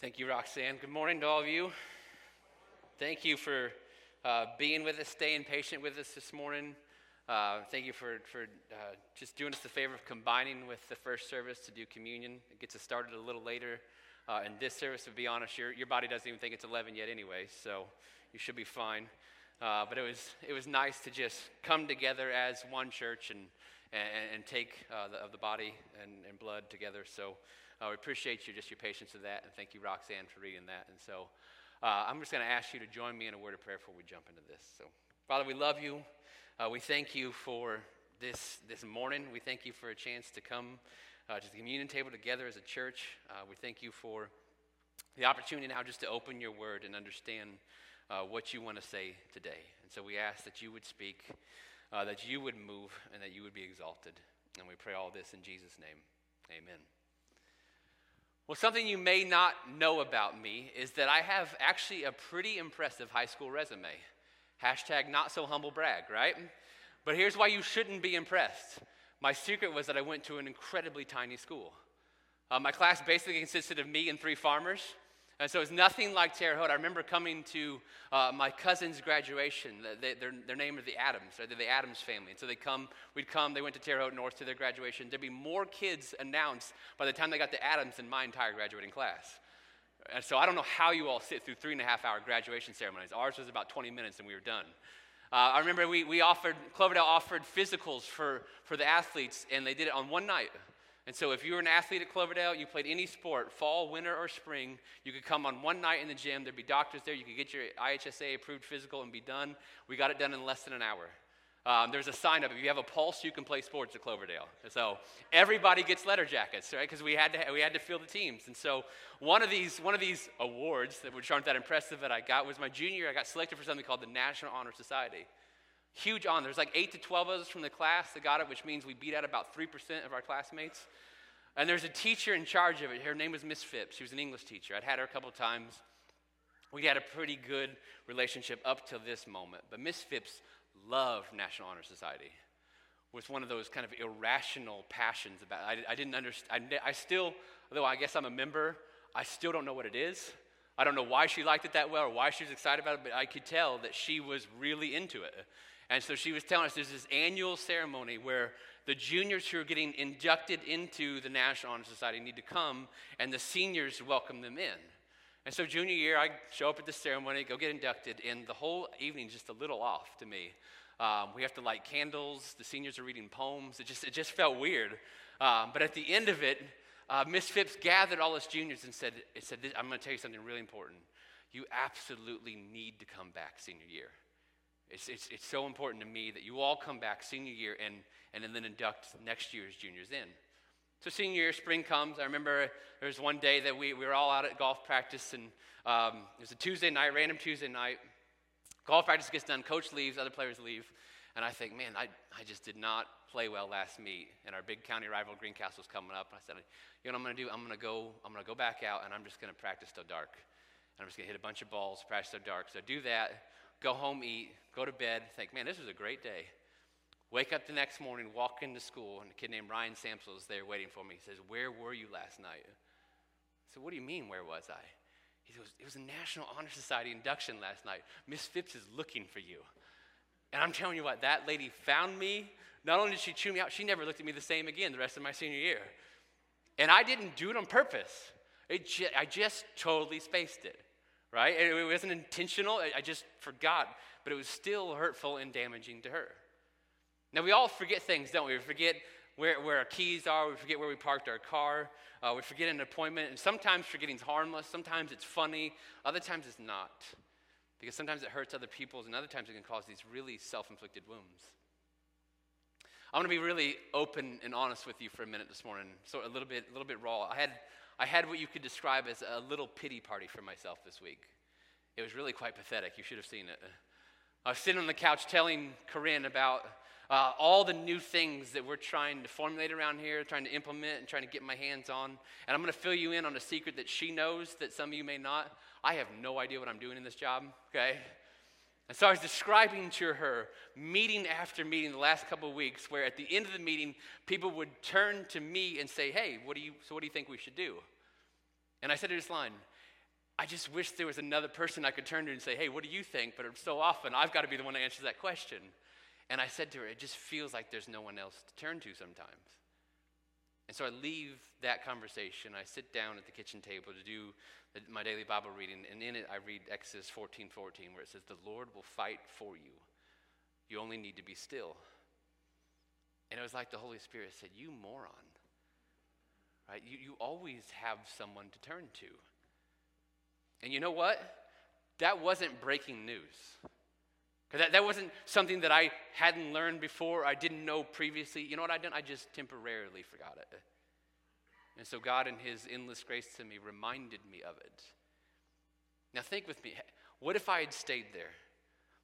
Thank you, Roxanne. Good morning to all of you. Thank you for uh, being with us, staying patient with us this morning. Uh, thank you for, for uh, just doing us the favor of combining with the first service to do communion. It gets us started a little later. Uh, in this service, to be honest, your, your body doesn't even think it's 11 yet anyway, so you should be fine. Uh, but it was, it was nice to just come together as one church and, and, and take uh, the, of the body and, and blood together. So uh, we appreciate you, just your patience with that, and thank you, Roxanne, for reading that. And so uh, I'm just going to ask you to join me in a word of prayer before we jump into this. So, Father, we love you. Uh, we thank you for this, this morning. We thank you for a chance to come uh, to the communion table together as a church. Uh, we thank you for the opportunity now just to open your word and understand uh, what you want to say today. And so we ask that you would speak, that you would move, and that you would be exalted. And we pray all this in Jesus' name. Amen. Well, something you may not know about me is that I have actually a pretty impressive high school resume. Hashtag not so humble brag, right? But here's why you shouldn't be impressed. My secret was that I went to an incredibly tiny school. Uh, my class basically consisted of me and three farmers. And so it's nothing like Terre Haute. I remember coming to uh, my cousin's graduation. They, their, their name is the Adams. They're the Adams family. And so they come, we'd come, they went to Terre Haute North to their graduation. There'd be more kids announced by the time they got to Adams than my entire graduating class. And so I don't know how you all sit through three and a half hour graduation ceremonies. Ours was about 20 minutes and we were done. Uh, I remember we, we offered, Cloverdale offered physicals for, for the athletes, and they did it on one night. And so, if you were an athlete at Cloverdale, you played any sport, fall, winter, or spring, you could come on one night in the gym. There'd be doctors there. You could get your IHSA approved physical and be done. We got it done in less than an hour. Um, there's a sign up. If you have a pulse, you can play sports at Cloverdale. So everybody gets letter jackets, right? Because we had to we had to fill the teams. And so one of these one of these awards that which aren't that impressive that I got was my junior year. I got selected for something called the National Honor Society. Huge honor. There's like eight to 12 of us from the class that got it, which means we beat out about 3% of our classmates. And there's a teacher in charge of it. Her name was Miss Phipps. She was an English teacher. I'd had her a couple times. We had a pretty good relationship up till this moment. But Miss Phipps loved National Honor Society. Was one of those kind of irrational passions about. I, I didn't understand. I, I still, although I guess I'm a member, I still don't know what it is. I don't know why she liked it that well or why she was excited about it, but I could tell that she was really into it. And so she was telling us there's this annual ceremony where the juniors who are getting inducted into the National Honor Society need to come, and the seniors welcome them in. And so, junior year, I show up at the ceremony, go get inducted, and the whole evening is just a little off to me. Um, we have to light candles. The seniors are reading poems. It just, it just felt weird. Um, but at the end of it, uh, Miss Phipps gathered all us juniors and said, it said I'm going to tell you something really important. You absolutely need to come back senior year. It's, it's, it's so important to me that you all come back senior year and, and then induct next year's juniors in. So senior year, spring comes. I remember there was one day that we, we were all out at golf practice, and um, it was a Tuesday night, random Tuesday night. Golf practice gets done, coach leaves, other players leave, and I think, man, I, I just did not play well last meet, and our big county rival Greencastle's coming up. And I said, you know what I'm going to do? I'm going to go. I'm going to go back out, and I'm just going to practice till dark. And I'm just going to hit a bunch of balls, practice till dark. So I do that, go home, eat, go to bed, think, man, this was a great day. Wake up the next morning, walk into school, and a kid named Ryan Samsel is there waiting for me. He says, Where were you last night? I said, What do you mean, where was I? He goes, It was a National Honor Society induction last night. Miss Phipps is looking for you. And I'm telling you what, that lady found me. Not only did she chew me out, she never looked at me the same again the rest of my senior year. And I didn't do it on purpose. It I just totally spaced it, right? It, wasn't intentional. I just forgot, but it was still hurtful and damaging to her. Now, we all forget things, don't we? We forget where, where our keys are, we forget where we parked our car, uh, we forget an appointment, and sometimes forgetting's harmless, sometimes it's funny, other times it's not. Because sometimes it hurts other people's, and other times it can cause these really self inflicted wounds. I want to be really open and honest with you for a minute this morning, so a little bit, a little bit raw. I had, I had what you could describe as a little pity party for myself this week. It was really quite pathetic. You should have seen it. I was sitting on the couch telling Corinne about uh, all the new things that we're trying to formulate around here, trying to implement, and trying to get my hands on. And I'm going to fill you in on a secret that she knows that some of you may not. I have no idea what I'm doing in this job, okay? And so I was describing to her meeting after meeting the last couple of weeks, where at the end of the meeting, people would turn to me and say, Hey, what do you, so what do you think we should do? And I said to this line I just wish there was another person I could turn to and say, hey, what do you think? But so often I've got to be the one to answer that question. And I said to her, it just feels like there's no one else to turn to sometimes. And so I leave that conversation. I sit down at the kitchen table to do my daily Bible reading. And in it, I read Exodus 14 14, where it says, The Lord will fight for you. You only need to be still. And it was like the Holy Spirit said, You moron. Right? You, you always have someone to turn to. And you know what? That wasn't breaking news. Because that, that wasn't something that I hadn't learned before, I didn't know previously. You know what I did? I just temporarily forgot it. And so God, in His endless grace to me, reminded me of it. Now, think with me what if I had stayed there?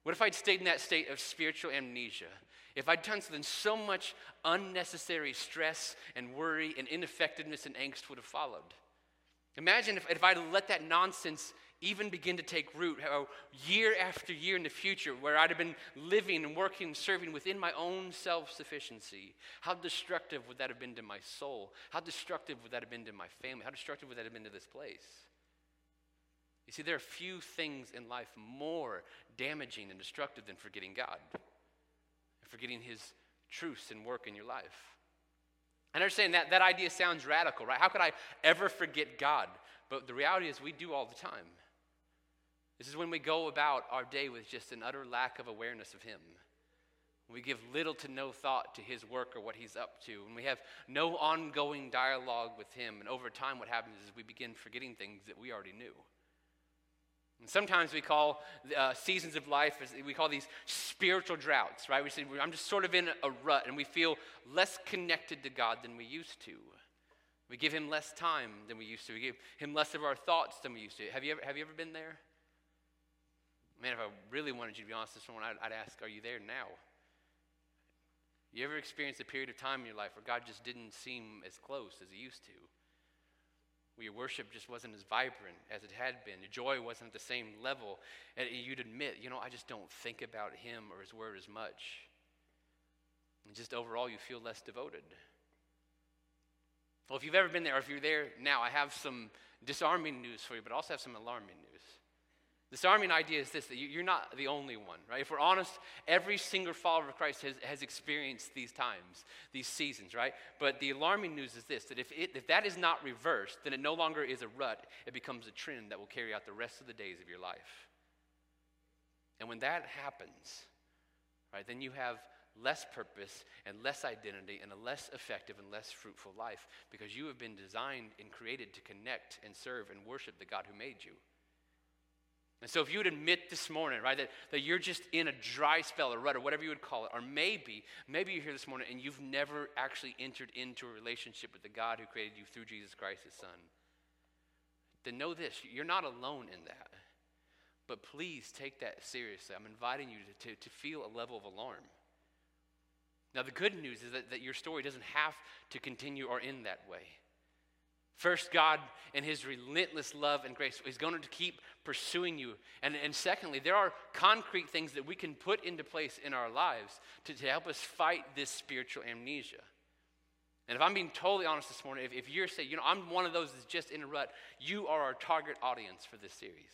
What if I'd stayed in that state of spiritual amnesia? If I'd done something so much unnecessary stress and worry and ineffectiveness and angst would have followed. Imagine if, if I'd let that nonsense even begin to take root, how year after year in the future, where I'd have been living and working and serving within my own self sufficiency, how destructive would that have been to my soul? How destructive would that have been to my family? How destructive would that have been to this place? You see, there are few things in life more damaging and destructive than forgetting God and forgetting His truths and work in your life. And I understand that that idea sounds radical, right? How could I ever forget God? But the reality is, we do all the time. This is when we go about our day with just an utter lack of awareness of Him. We give little to no thought to His work or what He's up to. And we have no ongoing dialogue with Him. And over time, what happens is we begin forgetting things that we already knew. And sometimes we call uh, seasons of life, we call these spiritual droughts, right? We say, I'm just sort of in a rut and we feel less connected to God than we used to. We give Him less time than we used to. We give Him less of our thoughts than we used to. Have you ever, have you ever been there? Man, if I really wanted you to be honest with someone, I'd, I'd ask, Are you there now? You ever experienced a period of time in your life where God just didn't seem as close as He used to? where your worship just wasn't as vibrant as it had been. Your joy wasn't at the same level. And you'd admit, you know, I just don't think about him or his word as much. And just overall, you feel less devoted. Well, if you've ever been there, or if you're there now, I have some disarming news for you, but I also have some alarming news. Disarming idea is this that you're not the only one, right? If we're honest, every single follower of Christ has, has experienced these times, these seasons, right? But the alarming news is this that if, it, if that is not reversed, then it no longer is a rut, it becomes a trend that will carry out the rest of the days of your life. And when that happens, right, then you have less purpose and less identity and a less effective and less fruitful life because you have been designed and created to connect and serve and worship the God who made you. And so, if you would admit this morning, right, that, that you're just in a dry spell or rut or whatever you would call it, or maybe, maybe you're here this morning and you've never actually entered into a relationship with the God who created you through Jesus Christ, his son, then know this you're not alone in that. But please take that seriously. I'm inviting you to, to, to feel a level of alarm. Now, the good news is that, that your story doesn't have to continue or end that way. First, God and His relentless love and grace is going to keep pursuing you. And, and secondly, there are concrete things that we can put into place in our lives to, to help us fight this spiritual amnesia. And if I'm being totally honest this morning, if, if you're saying, you know, I'm one of those that's just in a rut, you are our target audience for this series.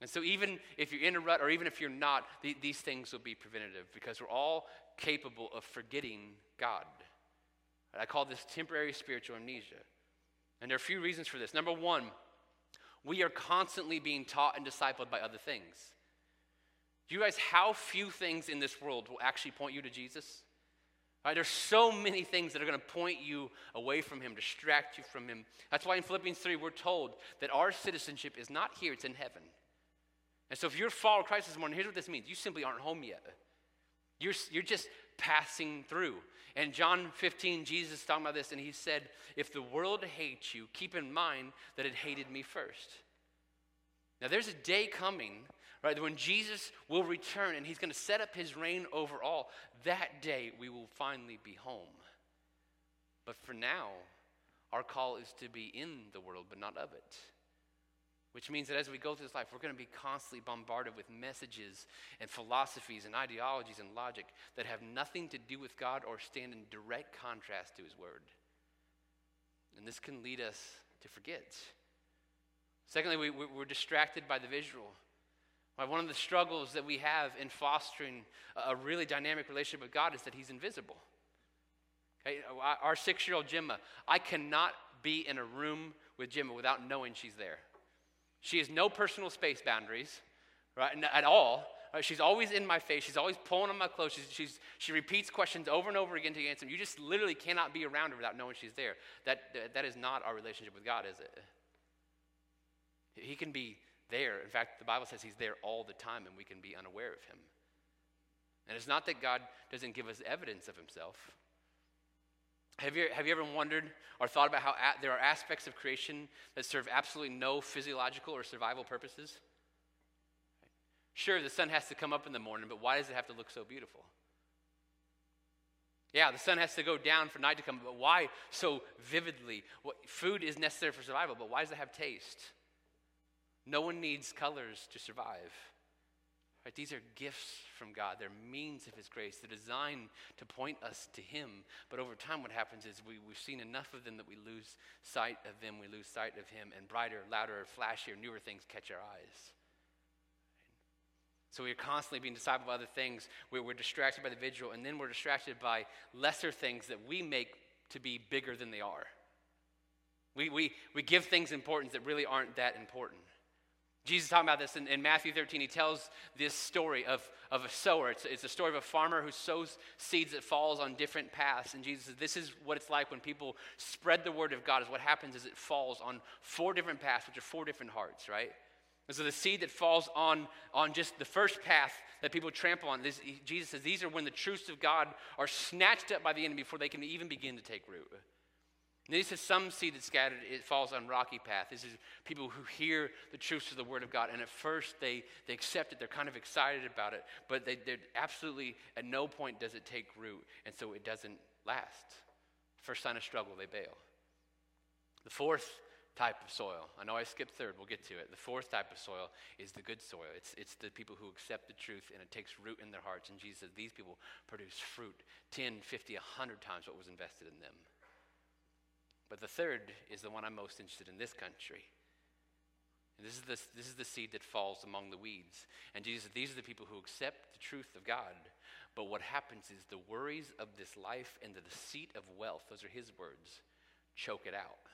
And so, even if you're in a rut or even if you're not, the, these things will be preventative because we're all capable of forgetting God. I call this temporary spiritual amnesia. And there are a few reasons for this. Number one, we are constantly being taught and discipled by other things. Do you realize how few things in this world will actually point you to Jesus? Right, there's so many things that are going to point you away from him, distract you from him. That's why in Philippians 3, we're told that our citizenship is not here, it's in heaven. And so if you're a follower of Christ this morning, here's what this means you simply aren't home yet. You're, you're just passing through. And John 15, Jesus talking about this, and he said, If the world hates you, keep in mind that it hated me first. Now, there's a day coming, right, when Jesus will return and he's going to set up his reign over all. That day, we will finally be home. But for now, our call is to be in the world, but not of it. Which means that as we go through this life, we're going to be constantly bombarded with messages and philosophies and ideologies and logic that have nothing to do with God or stand in direct contrast to His Word. And this can lead us to forget. Secondly, we, we're distracted by the visual. One of the struggles that we have in fostering a really dynamic relationship with God is that He's invisible. Okay? Our six year old Gemma, I cannot be in a room with Gemma without knowing she's there. She has no personal space boundaries, right, at all. Right? She's always in my face. She's always pulling on my clothes. She's, she's, she repeats questions over and over again to answer. You just literally cannot be around her without knowing she's there. That, that is not our relationship with God, is it? He can be there. In fact, the Bible says he's there all the time and we can be unaware of him. And it's not that God doesn't give us evidence of himself. Have you, have you ever wondered or thought about how a, there are aspects of creation that serve absolutely no physiological or survival purposes? Sure, the sun has to come up in the morning, but why does it have to look so beautiful? Yeah, the sun has to go down for night to come, but why so vividly? What, food is necessary for survival, but why does it have taste? No one needs colors to survive. Right? These are gifts from God. They're means of His grace. They're designed to point us to Him. But over time, what happens is we, we've seen enough of them that we lose sight of them. We lose sight of Him, and brighter, louder, flashier, newer things catch our eyes. So we're constantly being discipled by other things. We're, we're distracted by the visual, and then we're distracted by lesser things that we make to be bigger than they are. We, we, we give things importance that really aren't that important. Jesus is talking about this in, in, Matthew 13. He tells this story of, of a sower. It's, it's a story of a farmer who sows seeds that falls on different paths. And Jesus says, this is what it's like when people spread the word of God is what happens is it falls on four different paths, which are four different hearts, right? And so the seed that falls on, on just the first path that people trample on, this, Jesus says these are when the truths of God are snatched up by the enemy before they can even begin to take root. And this is some seed that's scattered, it falls on rocky path. This is people who hear the truths of the Word of God, and at first they, they accept it, they're kind of excited about it, but they, they're absolutely, at no point does it take root, and so it doesn't last. First sign of struggle, they bail. The fourth type of soil, I know I skipped third, we'll get to it. The fourth type of soil is the good soil. It's, it's the people who accept the truth and it takes root in their hearts, and Jesus says these people produce fruit 10, 50, 100 times what was invested in them. But the third is the one I'm most interested in this country. And this is the, this is the seed that falls among the weeds. And Jesus These are the people who accept the truth of God. But what happens is the worries of this life and the deceit of wealth, those are his words, choke it out.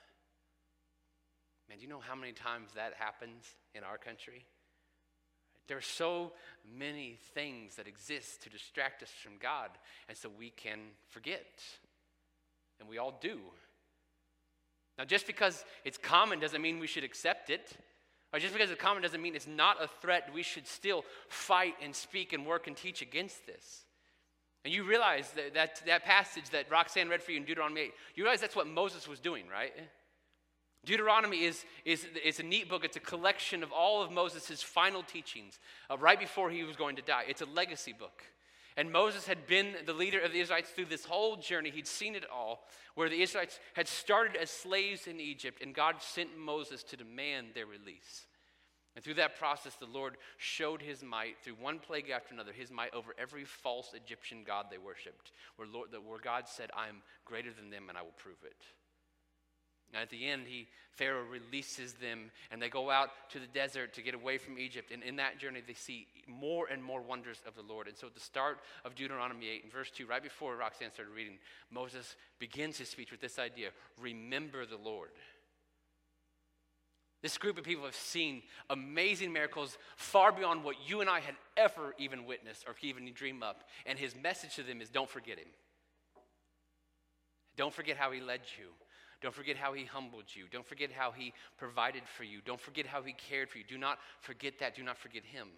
Man, do you know how many times that happens in our country? There are so many things that exist to distract us from God, and so we can forget. And we all do. Now, just because it's common doesn't mean we should accept it. Or just because it's common doesn't mean it's not a threat. We should still fight and speak and work and teach against this. And you realize that, that, that passage that Roxanne read for you in Deuteronomy 8, you realize that's what Moses was doing, right? Deuteronomy is, is, is a neat book. It's a collection of all of Moses' final teachings uh, right before he was going to die. It's a legacy book. And Moses had been the leader of the Israelites through this whole journey. He'd seen it all, where the Israelites had started as slaves in Egypt, and God sent Moses to demand their release. And through that process, the Lord showed his might through one plague after another, his might over every false Egyptian god they worshiped, where, Lord, where God said, I am greater than them and I will prove it. And at the end, he, Pharaoh releases them, and they go out to the desert to get away from Egypt. And in that journey, they see more and more wonders of the Lord. And so, at the start of Deuteronomy 8, in verse 2, right before Roxanne started reading, Moses begins his speech with this idea Remember the Lord. This group of people have seen amazing miracles far beyond what you and I had ever even witnessed or even dream up. And his message to them is don't forget him. Don't forget how he led you. Don't forget how he humbled you. Don't forget how he provided for you. Don't forget how he cared for you. Do not forget that. Do not forget him.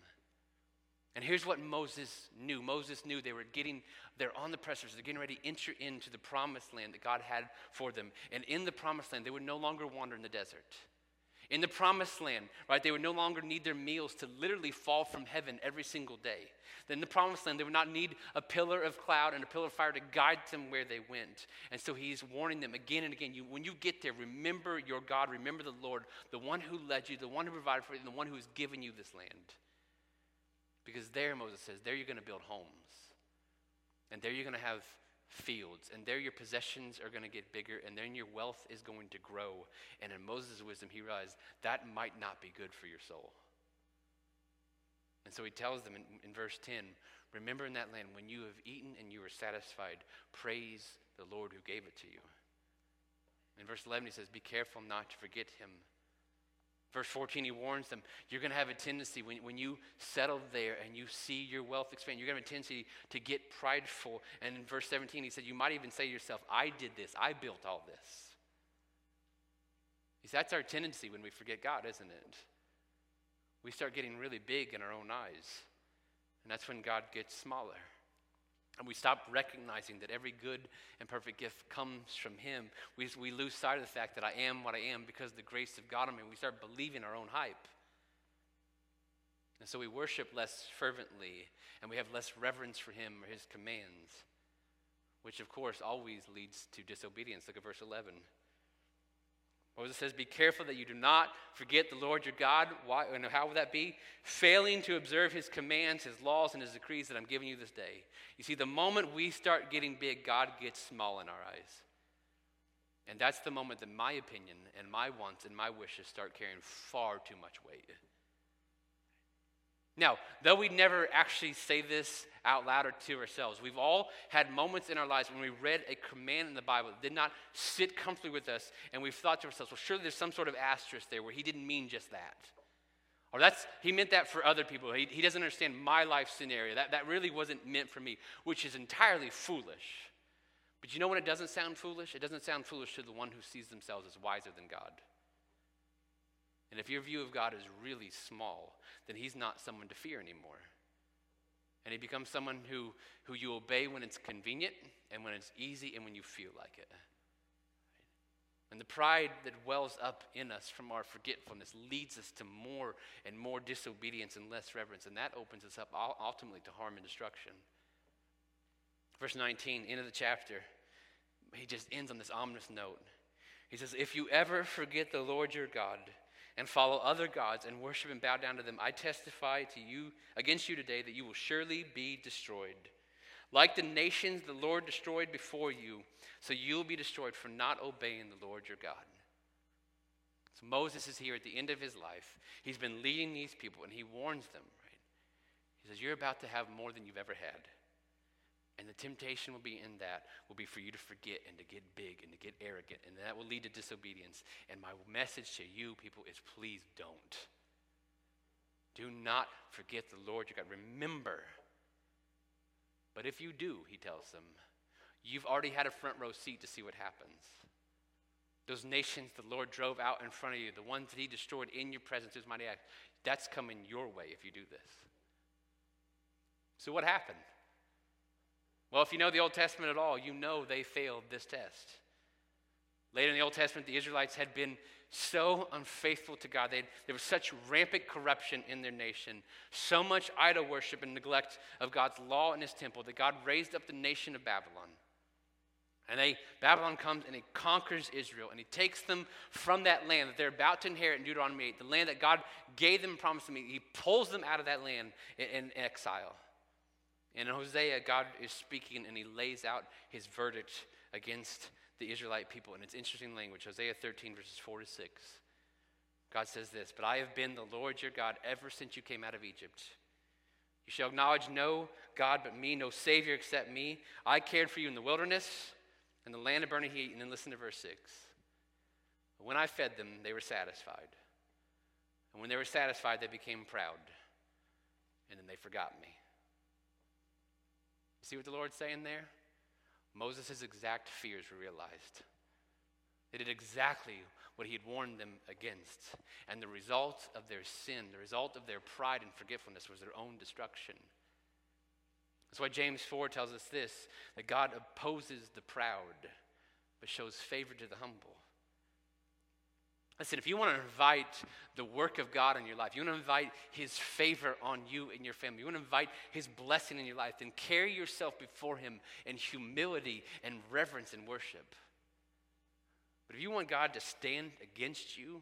And here's what Moses knew Moses knew they were getting, they're on the precipice, they're getting ready to enter into the promised land that God had for them. And in the promised land, they would no longer wander in the desert in the promised land, right, they would no longer need their meals to literally fall from heaven every single day. Then in the promised land, they would not need a pillar of cloud and a pillar of fire to guide them where they went. And so he's warning them again and again you, when you get there, remember your God, remember the Lord, the one who led you, the one who provided for you, the one who has given you this land. Because there, Moses says, there you're going to build homes. And there you're going to have fields, and there your possessions are going to get bigger, and then your wealth is going to grow. And in Moses' wisdom, he realized that might not be good for your soul. And so he tells them in, in verse 10 Remember in that land, when you have eaten and you are satisfied, praise the Lord who gave it to you. In verse 11, he says, Be careful not to forget him Verse 14, he warns them you're going to have a tendency when, when you settle there and you see your wealth expand, you're going to have a tendency to get prideful. And in verse 17, he said, You might even say to yourself, I did this, I built all this. See, that's our tendency when we forget God, isn't it? We start getting really big in our own eyes. And that's when God gets smaller. And we stop recognizing that every good and perfect gift comes from Him. We, we lose sight of the fact that I am what I am because of the grace of God on me. We start believing our own hype. And so we worship less fervently and we have less reverence for Him or His commands, which of course always leads to disobedience. Look at verse 11. Moses says, Be careful that you do not forget the Lord your God. Why, and how will that be? Failing to observe his commands, his laws, and his decrees that I'm giving you this day. You see, the moment we start getting big, God gets small in our eyes. And that's the moment that my opinion and my wants and my wishes start carrying far too much weight. Now, though we never actually say this out loud or to ourselves, we've all had moments in our lives when we read a command in the Bible that did not sit comfortably with us, and we've thought to ourselves, well, surely there's some sort of asterisk there where he didn't mean just that. Or that's, he meant that for other people. He, he doesn't understand my life scenario. That, that really wasn't meant for me, which is entirely foolish. But you know when it doesn't sound foolish? It doesn't sound foolish to the one who sees themselves as wiser than God. And if your view of God is really small, then he's not someone to fear anymore. And he becomes someone who, who you obey when it's convenient and when it's easy and when you feel like it. And the pride that wells up in us from our forgetfulness leads us to more and more disobedience and less reverence. And that opens us up ultimately to harm and destruction. Verse 19, end of the chapter, he just ends on this ominous note. He says, If you ever forget the Lord your God, and follow other gods and worship and bow down to them, I testify to you against you today that you will surely be destroyed. Like the nations the Lord destroyed before you, so you'll be destroyed for not obeying the Lord your God. So Moses is here at the end of his life. He's been leading these people and he warns them, right? He says, You're about to have more than you've ever had. And the temptation will be in that, will be for you to forget and to get big and to get arrogant. And that will lead to disobedience. And my message to you, people, is please don't. Do not forget the Lord your God. Remember. But if you do, he tells them, you've already had a front row seat to see what happens. Those nations the Lord drove out in front of you, the ones that he destroyed in your presence, his mighty act, that's coming your way if you do this. So what happened? Well, if you know the Old Testament at all, you know they failed this test. Later in the Old Testament, the Israelites had been so unfaithful to God. They'd, there was such rampant corruption in their nation, so much idol worship and neglect of God's law and his temple that God raised up the nation of Babylon. And they, Babylon comes and he conquers Israel and he takes them from that land that they're about to inherit in Deuteronomy 8, the land that God gave them and promised them. He pulls them out of that land in, in exile. And in Hosea, God is speaking and he lays out his verdict against the Israelite people. And it's interesting language Hosea 13, verses 4 to 6. God says this But I have been the Lord your God ever since you came out of Egypt. You shall acknowledge no God but me, no Savior except me. I cared for you in the wilderness and the land of burning heat. And then listen to verse 6. When I fed them, they were satisfied. And when they were satisfied, they became proud. And then they forgot me. See what the Lord's saying there? Moses' exact fears were realized. They did exactly what he had warned them against. And the result of their sin, the result of their pride and forgetfulness was their own destruction. That's why James 4 tells us this that God opposes the proud, but shows favor to the humble. Listen, if you want to invite the work of God in your life, you want to invite His favor on you and your family, you want to invite His blessing in your life, then carry yourself before Him in humility and reverence and worship. But if you want God to stand against you,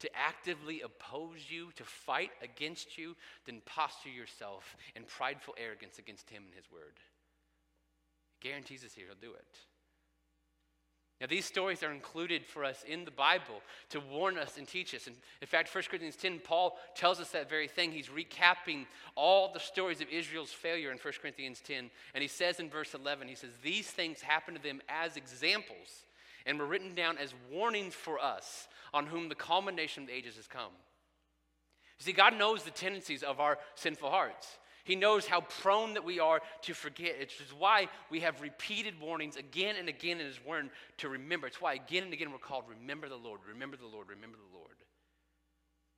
to actively oppose you, to fight against you, then posture yourself in prideful arrogance against Him and His word. guarantees us here he'll do it. Now, these stories are included for us in the Bible to warn us and teach us. And in fact, 1 Corinthians 10, Paul tells us that very thing. He's recapping all the stories of Israel's failure in 1 Corinthians 10. And he says in verse 11, he says, These things happened to them as examples and were written down as warnings for us on whom the culmination of the ages has come. You see, God knows the tendencies of our sinful hearts. He knows how prone that we are to forget. It's why we have repeated warnings again and again in His Word to remember. It's why again and again we're called, Remember the Lord, remember the Lord, remember the Lord.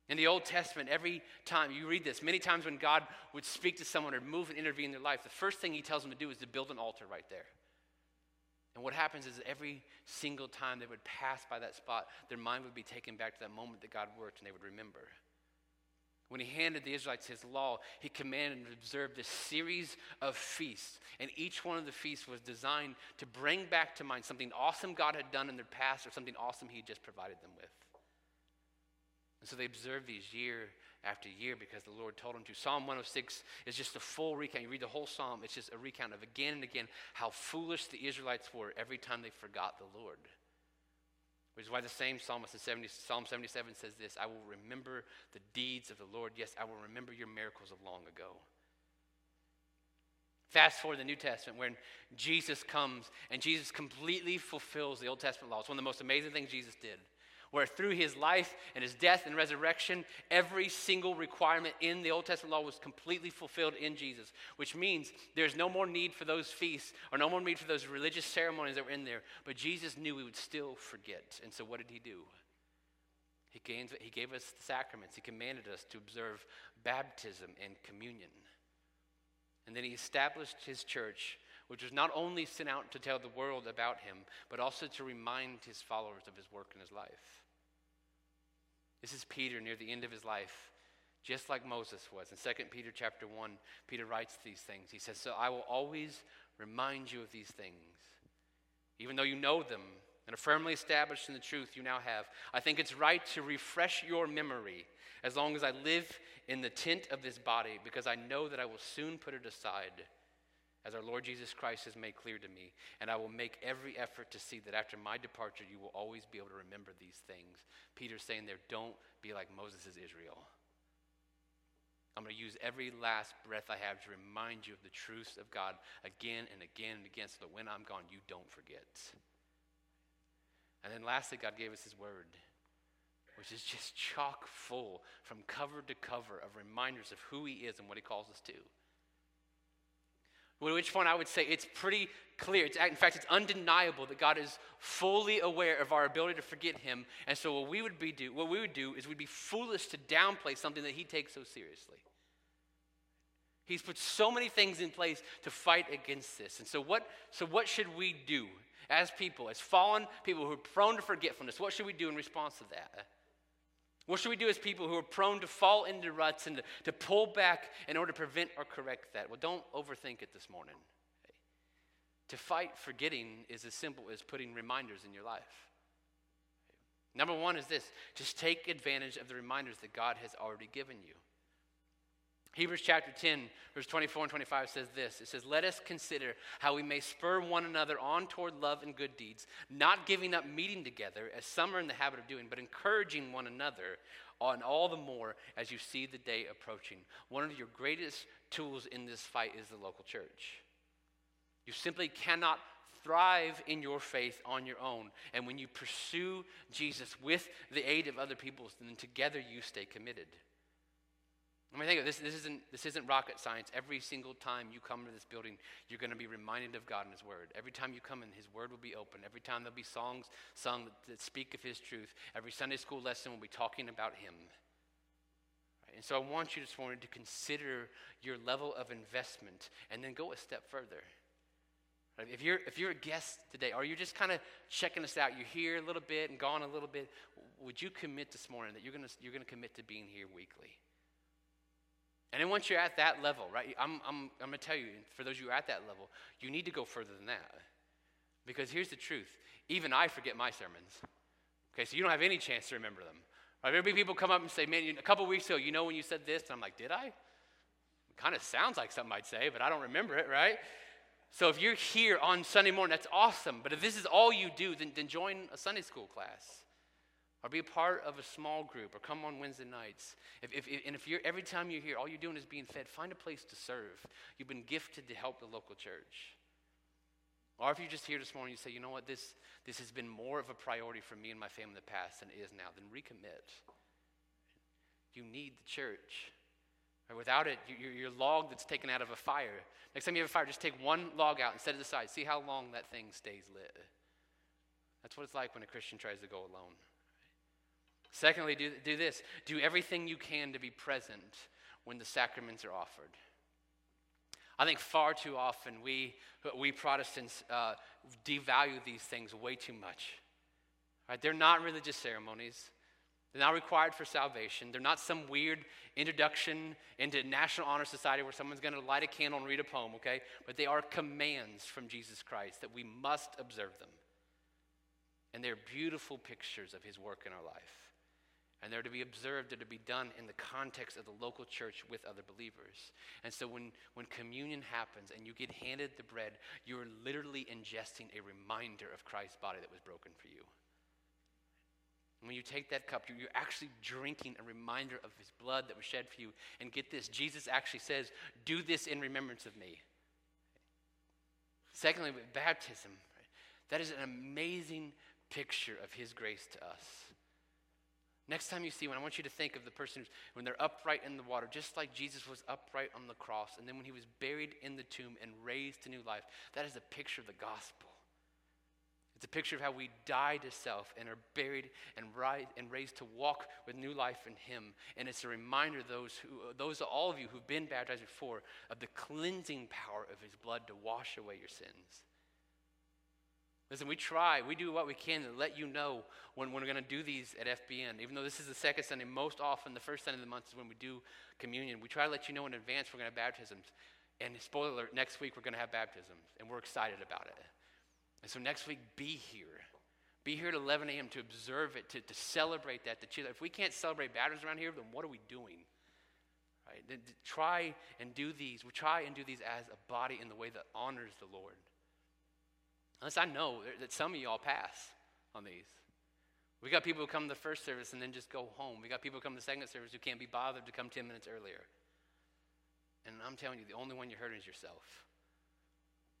In the Old Testament, every time you read this, many times when God would speak to someone or move and intervene in their life, the first thing He tells them to do is to build an altar right there. And what happens is every single time they would pass by that spot, their mind would be taken back to that moment that God worked and they would remember. When he handed the Israelites his law, he commanded them to observe this series of feasts. And each one of the feasts was designed to bring back to mind something awesome God had done in their past or something awesome he had just provided them with. And so they observed these year after year because the Lord told them to. Psalm 106 is just a full recount. You read the whole psalm, it's just a recount of again and again how foolish the Israelites were every time they forgot the Lord. Which is why the same psalmist in 70, Psalm 77 says this I will remember the deeds of the Lord. Yes, I will remember your miracles of long ago. Fast forward to the New Testament when Jesus comes and Jesus completely fulfills the Old Testament law. It's one of the most amazing things Jesus did where through his life and his death and resurrection, every single requirement in the Old Testament law was completely fulfilled in Jesus, which means there's no more need for those feasts or no more need for those religious ceremonies that were in there. But Jesus knew we would still forget. And so what did he do? He gave, he gave us the sacraments, he commanded us to observe baptism and communion. And then he established his church which was not only sent out to tell the world about him, but also to remind his followers of his work in his life. This is Peter near the end of his life, just like Moses was. In 2 Peter chapter 1, Peter writes these things. He says, So I will always remind you of these things, even though you know them and are firmly established in the truth you now have. I think it's right to refresh your memory as long as I live in the tent of this body, because I know that I will soon put it aside as our Lord Jesus Christ has made clear to me. And I will make every effort to see that after my departure, you will always be able to remember these things. Peter's saying there, don't be like Moses' Israel. I'm going to use every last breath I have to remind you of the truths of God again and again and again so that when I'm gone, you don't forget. And then lastly, God gave us His Word, which is just chock full from cover to cover of reminders of who He is and what He calls us to. At which point I would say it's pretty clear. It's, in fact, it's undeniable that God is fully aware of our ability to forget Him. And so what we would be do, what we would do is we'd be foolish to downplay something that He takes so seriously. He's put so many things in place to fight against this. And so what, so what should we do as people, as fallen people who are prone to forgetfulness? What should we do in response to that? What should we do as people who are prone to fall into ruts and to, to pull back in order to prevent or correct that? Well, don't overthink it this morning. To fight forgetting is as simple as putting reminders in your life. Number one is this just take advantage of the reminders that God has already given you. Hebrews chapter 10, verse 24 and 25 says this It says, Let us consider how we may spur one another on toward love and good deeds, not giving up meeting together, as some are in the habit of doing, but encouraging one another, on all the more as you see the day approaching. One of your greatest tools in this fight is the local church. You simply cannot thrive in your faith on your own. And when you pursue Jesus with the aid of other people, then together you stay committed. I mean, think of this. This isn't, this isn't rocket science. Every single time you come to this building, you're going to be reminded of God and His Word. Every time you come in, His Word will be open. Every time there'll be songs sung that, speak of His truth. Every Sunday school lesson will be talking about Him. Right? And so I want you this morning to consider your level of investment and then go a step further. Right? If, you're, if you're a guest today, or you're just kind of checking us out, you're here a little bit and gone a little bit, would you commit this morning that you're going you're going to commit to being here weekly? And then once you're at that level, right, I'm, I'm, I'm going to tell you, for those who are at that level, you need to go further than that. Because here's the truth even I forget my sermons. Okay, so you don't have any chance to remember them. Right? There'll be people come up and say, man, a couple weeks ago, you know when you said this? And I'm like, did I? It kind of sounds like something I'd say, but I don't remember it, right? So if you're here on Sunday morning, that's awesome. But if this is all you do, then, then join a Sunday school class. Or be a part of a small group, or come on Wednesday nights. If, if, and if you're every time you're here, all you're doing is being fed, find a place to serve. You've been gifted to help the local church. Or if you're just here this morning, you say, you know what, this, this has been more of a priority for me and my family in the past than it is now, then recommit. You need the church. Without it, you're, you're log that's taken out of a fire. Next time you have a fire, just take one log out and set it aside. See how long that thing stays lit. That's what it's like when a Christian tries to go alone. Secondly, do, do this do everything you can to be present when the sacraments are offered. I think far too often we, we Protestants uh, devalue these things way too much. Right? They're not religious ceremonies. They're not required for salvation. They're not some weird introduction into National Honor Society where someone's going to light a candle and read a poem, okay? But they are commands from Jesus Christ that we must observe them. And they're beautiful pictures of his work in our life. And they're to be observed, they're to be done in the context of the local church with other believers. And so when, when communion happens and you get handed the bread, you're literally ingesting a reminder of Christ's body that was broken for you. When you take that cup, you're actually drinking a reminder of his blood that was shed for you. And get this Jesus actually says, Do this in remembrance of me. Secondly, with baptism, that is an amazing picture of his grace to us. Next time you see one, I want you to think of the person who's, when they're upright in the water, just like Jesus was upright on the cross, and then when he was buried in the tomb and raised to new life. That is a picture of the gospel. It's a picture of how we die to self and are buried and, rise, and raised to walk with new life in Him. And it's a reminder those who, those all of you who've been baptized before, of the cleansing power of His blood to wash away your sins. Listen, we try, we do what we can to let you know when, when we're going to do these at FBN. Even though this is the second Sunday, most often the first Sunday of the month is when we do communion. We try to let you know in advance we're going to have baptisms. And spoiler alert, next week we're going to have baptisms, and we're excited about it. And so next week, be here. Be here at 11 a.m. to observe it, to, to celebrate that. To cheer. If we can't celebrate baptisms around here, then what are we doing? Right? Then try and do these. We try and do these as a body in the way that honors the Lord. Unless I know that some of y'all pass on these. We got people who come to the first service and then just go home. We got people who come to the second service who can't be bothered to come 10 minutes earlier. And I'm telling you, the only one you're hurting is yourself.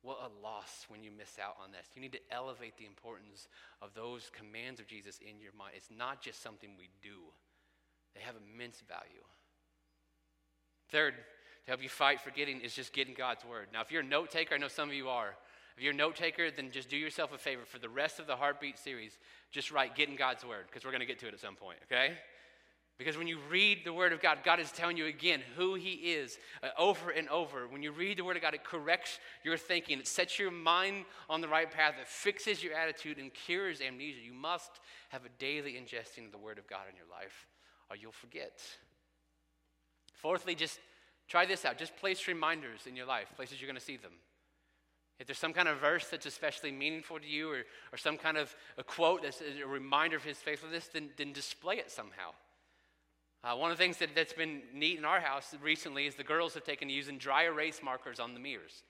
What a loss when you miss out on this. You need to elevate the importance of those commands of Jesus in your mind. It's not just something we do, they have immense value. Third, to help you fight forgetting is just getting God's word. Now, if you're a note taker, I know some of you are. If you're a note taker, then just do yourself a favor. For the rest of the Heartbeat series, just write Get in God's Word, because we're going to get to it at some point, okay? Because when you read the Word of God, God is telling you again who He is uh, over and over. When you read the Word of God, it corrects your thinking, it sets your mind on the right path, it fixes your attitude, and cures amnesia. You must have a daily ingesting of the Word of God in your life, or you'll forget. Fourthly, just try this out. Just place reminders in your life, places you're going to see them. If there's some kind of verse that's especially meaningful to you or, or some kind of a quote that's a reminder of his faithfulness, then, then display it somehow. Uh, one of the things that, that's been neat in our house recently is the girls have taken to using dry erase markers on the mirrors.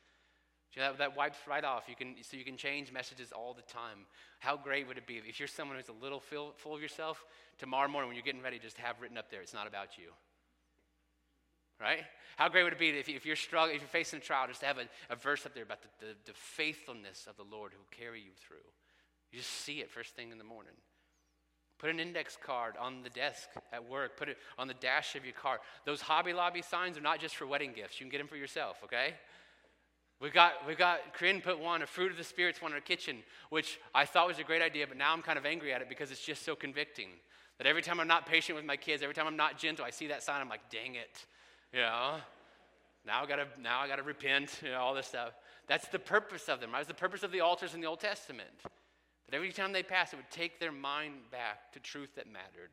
So that, that wipes right off. You can, so you can change messages all the time. How great would it be if you're someone who's a little full, full of yourself, tomorrow morning when you're getting ready, just have written up there, it's not about you right? How great would it be if, if you're struggling, if you're facing a trial, just to have a, a verse up there about the, the, the faithfulness of the Lord who will carry you through. You just see it first thing in the morning. Put an index card on the desk at work. Put it on the dash of your car. Those Hobby Lobby signs are not just for wedding gifts. You can get them for yourself, okay? We've got, we've got, Corinne put one, a fruit of the spirits one in our kitchen, which I thought was a great idea, but now I'm kind of angry at it because it's just so convicting. That every time I'm not patient with my kids, every time I'm not gentle, I see that sign, I'm like, dang it. You know, now I gotta now I gotta repent, you know, all this stuff. That's the purpose of them. Right? It's the purpose of the altars in the Old Testament. That every time they passed, it would take their mind back to truth that mattered.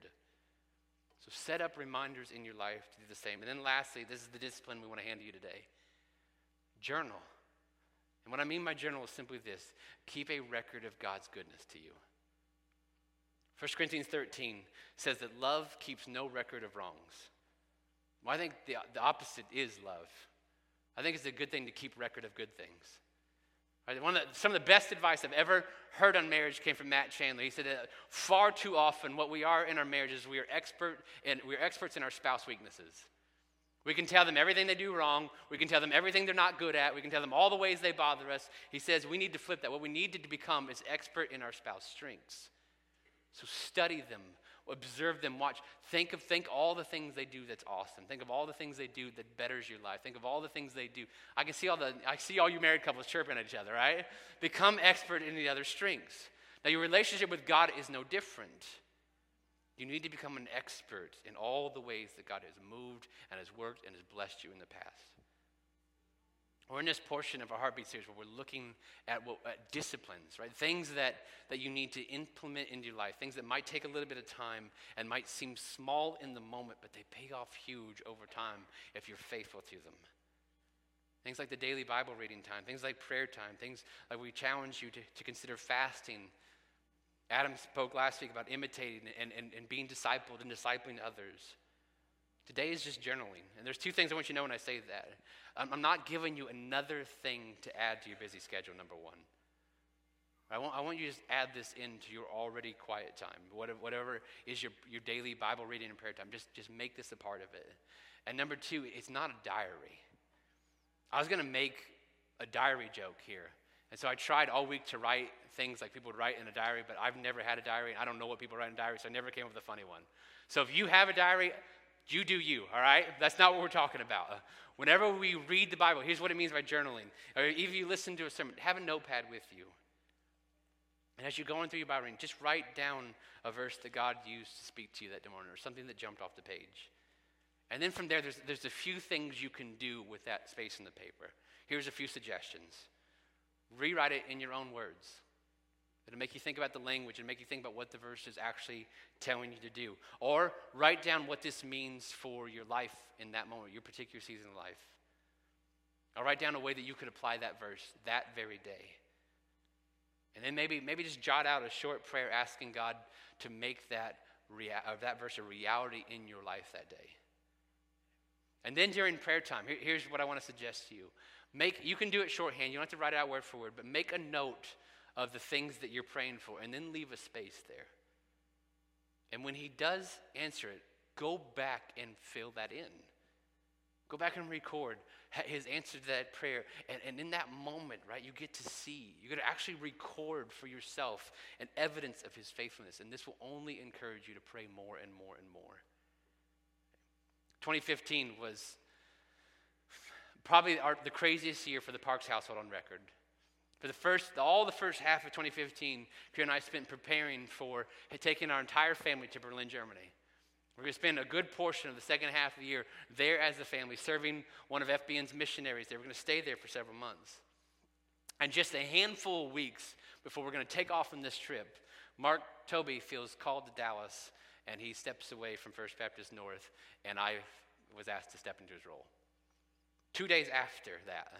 So set up reminders in your life to do the same. And then lastly, this is the discipline we want to hand to you today. Journal. And what I mean by journal is simply this keep a record of God's goodness to you. 1 Corinthians 13 says that love keeps no record of wrongs. Well, I think the, the opposite is love. I think it's a good thing to keep record of good things. Right? One of the, some of the best advice I've ever heard on marriage came from Matt Chandler. He said that far too often what we are in our marriages, we are expert in, we are experts in our spouse weaknesses. We can tell them everything they do wrong. We can tell them everything they're not good at. We can tell them all the ways they bother us. He says we need to flip that. What we need to become is expert in our spouse strengths. So study them, observe them, watch. Think of think all the things they do that's awesome. Think of all the things they do that betters your life. Think of all the things they do. I can see all the I see all you married couples chirping at each other, right? Become expert in the other strengths. Now your relationship with God is no different. You need to become an expert in all the ways that God has moved and has worked and has blessed you in the past. We're in this portion of our heartbeat series where we're looking at, what, at disciplines, right? Things that, that you need to implement into your life, things that might take a little bit of time and might seem small in the moment, but they pay off huge over time if you're faithful to them. Things like the daily Bible reading time, things like prayer time, things like we challenge you to, to consider fasting. Adam spoke last week about imitating and, and, and being discipled and discipling others. Today is just journaling. And there's two things I want you to know when I say that. I'm not giving you another thing to add to your busy schedule, number one. I want, I want you to just add this into your already quiet time. Whatever, whatever is your, your daily Bible reading and prayer time, just, just make this a part of it. And number two, it's not a diary. I was going to make a diary joke here. And so I tried all week to write things like people would write in a diary, but I've never had a diary. And I don't know what people write in diaries, so I never came up with a funny one. So if you have a diary, you do you, all right? That's not what we're talking about. Whenever we read the Bible, here's what it means by journaling. Or if you listen to a sermon, have a notepad with you. And as you're going through your Bible reading, just write down a verse that God used to speak to you that morning or something that jumped off the page. And then from there, there's, there's a few things you can do with that space in the paper. Here's a few suggestions rewrite it in your own words. It'll make you think about the language and make you think about what the verse is actually telling you to do. Or write down what this means for your life in that moment, your particular season of life. Or write down a way that you could apply that verse that very day. And then maybe, maybe just jot out a short prayer asking God to make that, rea- that verse a reality in your life that day. And then during prayer time, here, here's what I want to suggest to you. Make, you can do it shorthand. You don't have to write it out word for word, but make a note of the things that you're praying for and then leave a space there. And when he does answer it, go back and fill that in. Go back and record his answer to that prayer. And, and in that moment, right, you get to see, you get to actually record for yourself an evidence of his faithfulness. And this will only encourage you to pray more and more and more. 2015 was probably our, the craziest year for the Parks household on record. For the first, all the first half of 2015, Kira and I spent preparing for taking our entire family to Berlin, Germany. We're going to spend a good portion of the second half of the year there as a family, serving one of FBN's missionaries there. We're going to stay there for several months. And just a handful of weeks before we're going to take off on this trip, Mark Toby feels called to Dallas, and he steps away from First Baptist North, and I was asked to step into his role. Two days after that,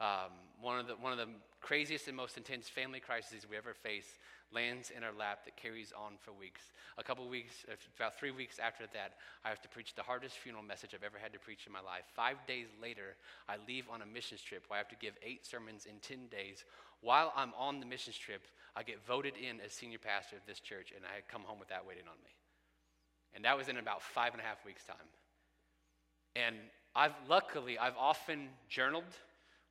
um, one, of the, one of the craziest and most intense family crises we ever face lands in our lap that carries on for weeks. A couple weeks, about three weeks after that, I have to preach the hardest funeral message I've ever had to preach in my life. Five days later, I leave on a missions trip where I have to give eight sermons in 10 days. While I'm on the missions trip, I get voted in as senior pastor of this church, and I come home with that waiting on me. And that was in about five and a half weeks' time. And I've luckily, I've often journaled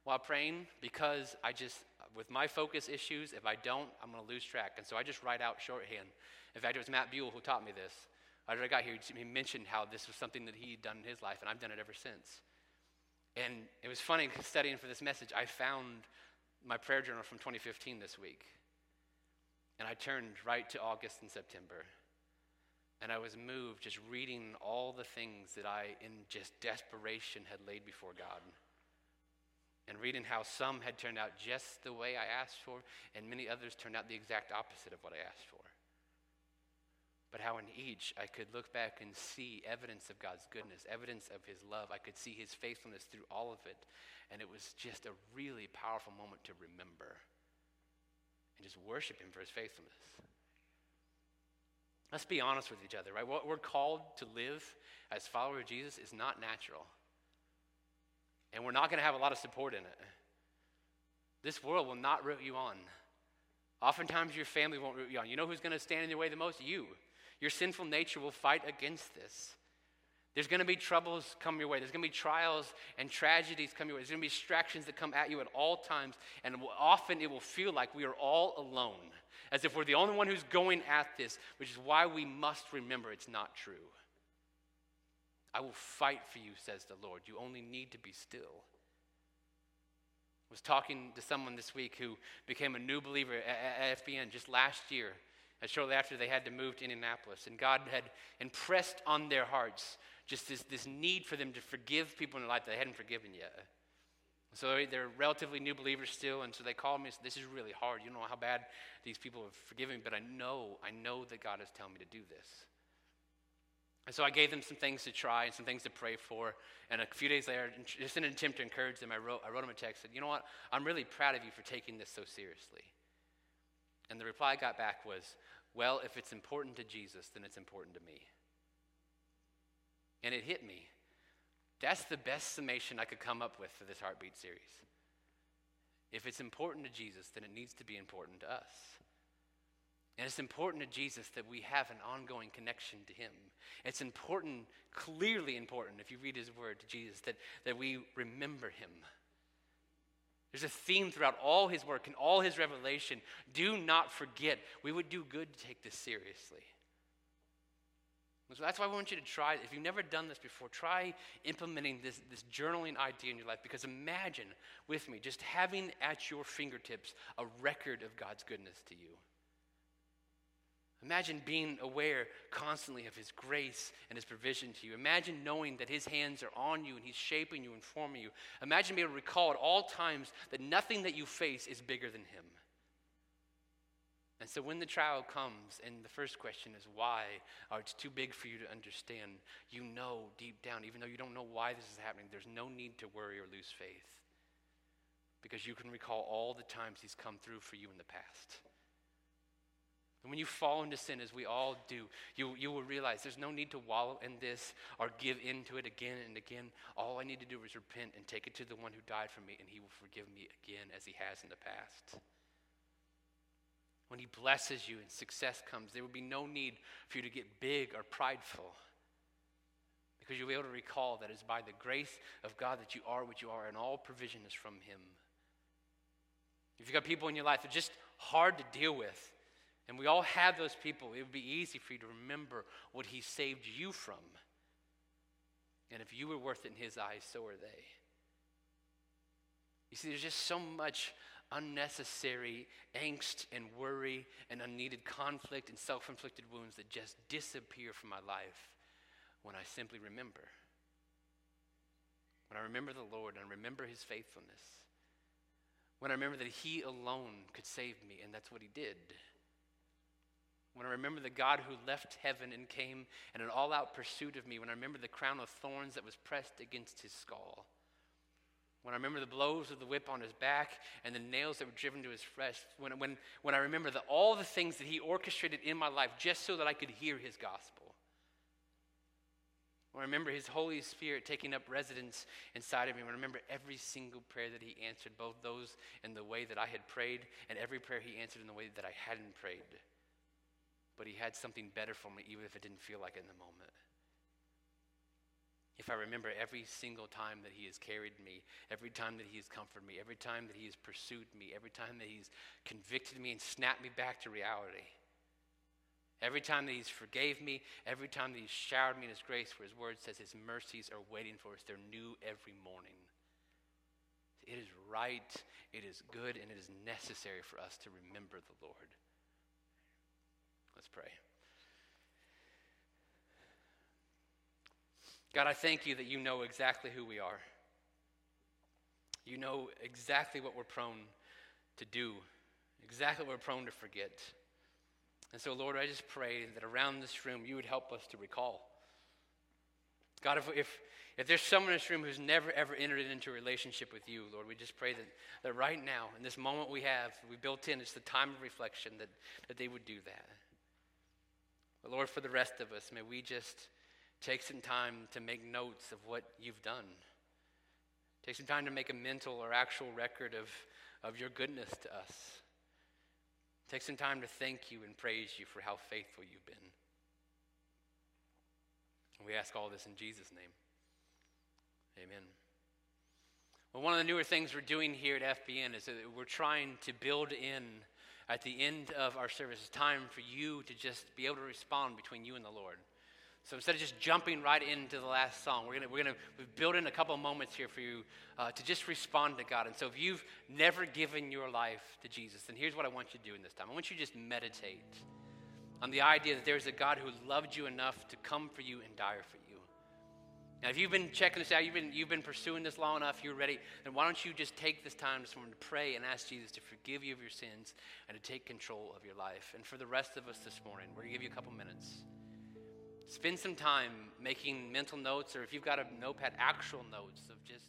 while praying because I just, with my focus issues, if I don't, I'm going to lose track. And so I just write out shorthand. In fact, it was Matt Buell who taught me this. I got here, he mentioned how this was something that he'd done in his life, and I've done it ever since. And it was funny studying for this message. I found my prayer journal from 2015 this week. And I turned right to August and September. And I was moved just reading all the things that I, in just desperation, had laid before God and reading how some had turned out just the way I asked for, and many others turned out the exact opposite of what I asked for. But how in each I could look back and see evidence of God's goodness, evidence of His love. I could see His faithfulness through all of it. And it was just a really powerful moment to remember and just worship Him for His faithfulness. Let's be honest with each other, right? What we're called to live as followers of Jesus is not natural and we're not going to have a lot of support in it. This world will not root you on. Oftentimes, your family won't root you on. You know who's going to stand in your way the most? You. Your sinful nature will fight against this. There's going to be troubles come your way. There's going to be trials and tragedies come your way. There's going to be distractions that come at you at all times. And often it will feel like we are all alone, as if we're the only one who's going at this, which is why we must remember it's not true. I will fight for you, says the Lord. You only need to be still. I was talking to someone this week who became a new believer at FBN just last year, and shortly after they had to move to Indianapolis. And God had impressed on their hearts just this, this need for them to forgive people in their life that they hadn't forgiven yet. So they're relatively new believers still, and so they called me and said, This is really hard. You don't know how bad these people have forgiven me, but I know, I know that God is telling me to do this. And so I gave them some things to try and some things to pray for. And a few days later, just in an attempt to encourage them, I wrote, I wrote them a text said, You know what? I'm really proud of you for taking this so seriously. And the reply I got back was, Well, if it's important to Jesus, then it's important to me. And it hit me. That's the best summation I could come up with for this Heartbeat series. If it's important to Jesus, then it needs to be important to us. And it's important to Jesus that we have an ongoing connection to him. It's important, clearly important, if you read his word to Jesus, that, that we remember him. There's a theme throughout all his work and all his revelation. Do not forget. We would do good to take this seriously. So that's why I want you to try. If you've never done this before, try implementing this, this journaling idea in your life. Because imagine with me just having at your fingertips a record of God's goodness to you. Imagine being aware constantly of His grace and His provision to you. Imagine knowing that His hands are on you and He's shaping you and forming you. Imagine being able to recall at all times that nothing that you face is bigger than Him. And so when the trial comes, and the first question is why, or it's too big for you to understand, you know deep down, even though you don't know why this is happening, there's no need to worry or lose faith. Because you can recall all the times He's come through for you in the past. And when you fall into sin, as we all do, you, you will realize there's no need to wallow in this or give into it again and again. All I need to do is repent and take it to the one who died for me, and he will forgive me again as he has in the past. When he blesses you and success comes, there will be no need for you to get big or prideful. Because you'll be able to recall that it's by the grace of God that you are what you are, and all provision is from him. If you've got people in your life that are just hard to deal with, and we all have those people. It would be easy for you to remember what He saved you from. And if you were worth it in His eyes, so are they. You see, there's just so much unnecessary angst and worry and unneeded conflict and self inflicted wounds that just disappear from my life when I simply remember. When I remember the Lord and I remember His faithfulness. When I remember that He alone could save me, and that's what He did. When I remember the God who left heaven and came in an all out pursuit of me, when I remember the crown of thorns that was pressed against his skull, when I remember the blows of the whip on his back and the nails that were driven to his flesh, when, when, when I remember the, all the things that he orchestrated in my life just so that I could hear his gospel. When I remember his Holy Spirit taking up residence inside of me. When I remember every single prayer that he answered, both those in the way that I had prayed and every prayer he answered in the way that I hadn't prayed but he had something better for me, even if it didn't feel like it in the moment. If I remember every single time that he has carried me, every time that he has comforted me, every time that he has pursued me, every time that he's convicted me and snapped me back to reality, every time that he's forgave me, every time that he's showered me in his grace, where his word says his mercies are waiting for us, they're new every morning. It is right, it is good, and it is necessary for us to remember the Lord. Let's pray. God, I thank you that you know exactly who we are. You know exactly what we're prone to do, exactly what we're prone to forget. And so, Lord, I just pray that around this room you would help us to recall. God, if, if, if there's someone in this room who's never, ever entered into a relationship with you, Lord, we just pray that, that right now, in this moment we have, we built in, it's the time of reflection, that, that they would do that. But Lord, for the rest of us, may we just take some time to make notes of what you've done. Take some time to make a mental or actual record of, of your goodness to us. Take some time to thank you and praise you for how faithful you've been. We ask all this in Jesus' name. Amen. Well, one of the newer things we're doing here at FBN is that we're trying to build in at the end of our service it's time for you to just be able to respond between you and the Lord. So instead of just jumping right into the last song, we're gonna we're gonna build in a couple moments here for you uh, to just respond to God. And so if you've never given your life to Jesus, then here's what I want you to do in this time. I want you to just meditate on the idea that there's a God who loved you enough to come for you and die for you. Now, if you've been checking this out, you've been, you've been pursuing this long enough, you're ready, then why don't you just take this time this morning to pray and ask Jesus to forgive you of your sins and to take control of your life. And for the rest of us this morning, we're going to give you a couple minutes. Spend some time making mental notes, or if you've got a notepad, actual notes of just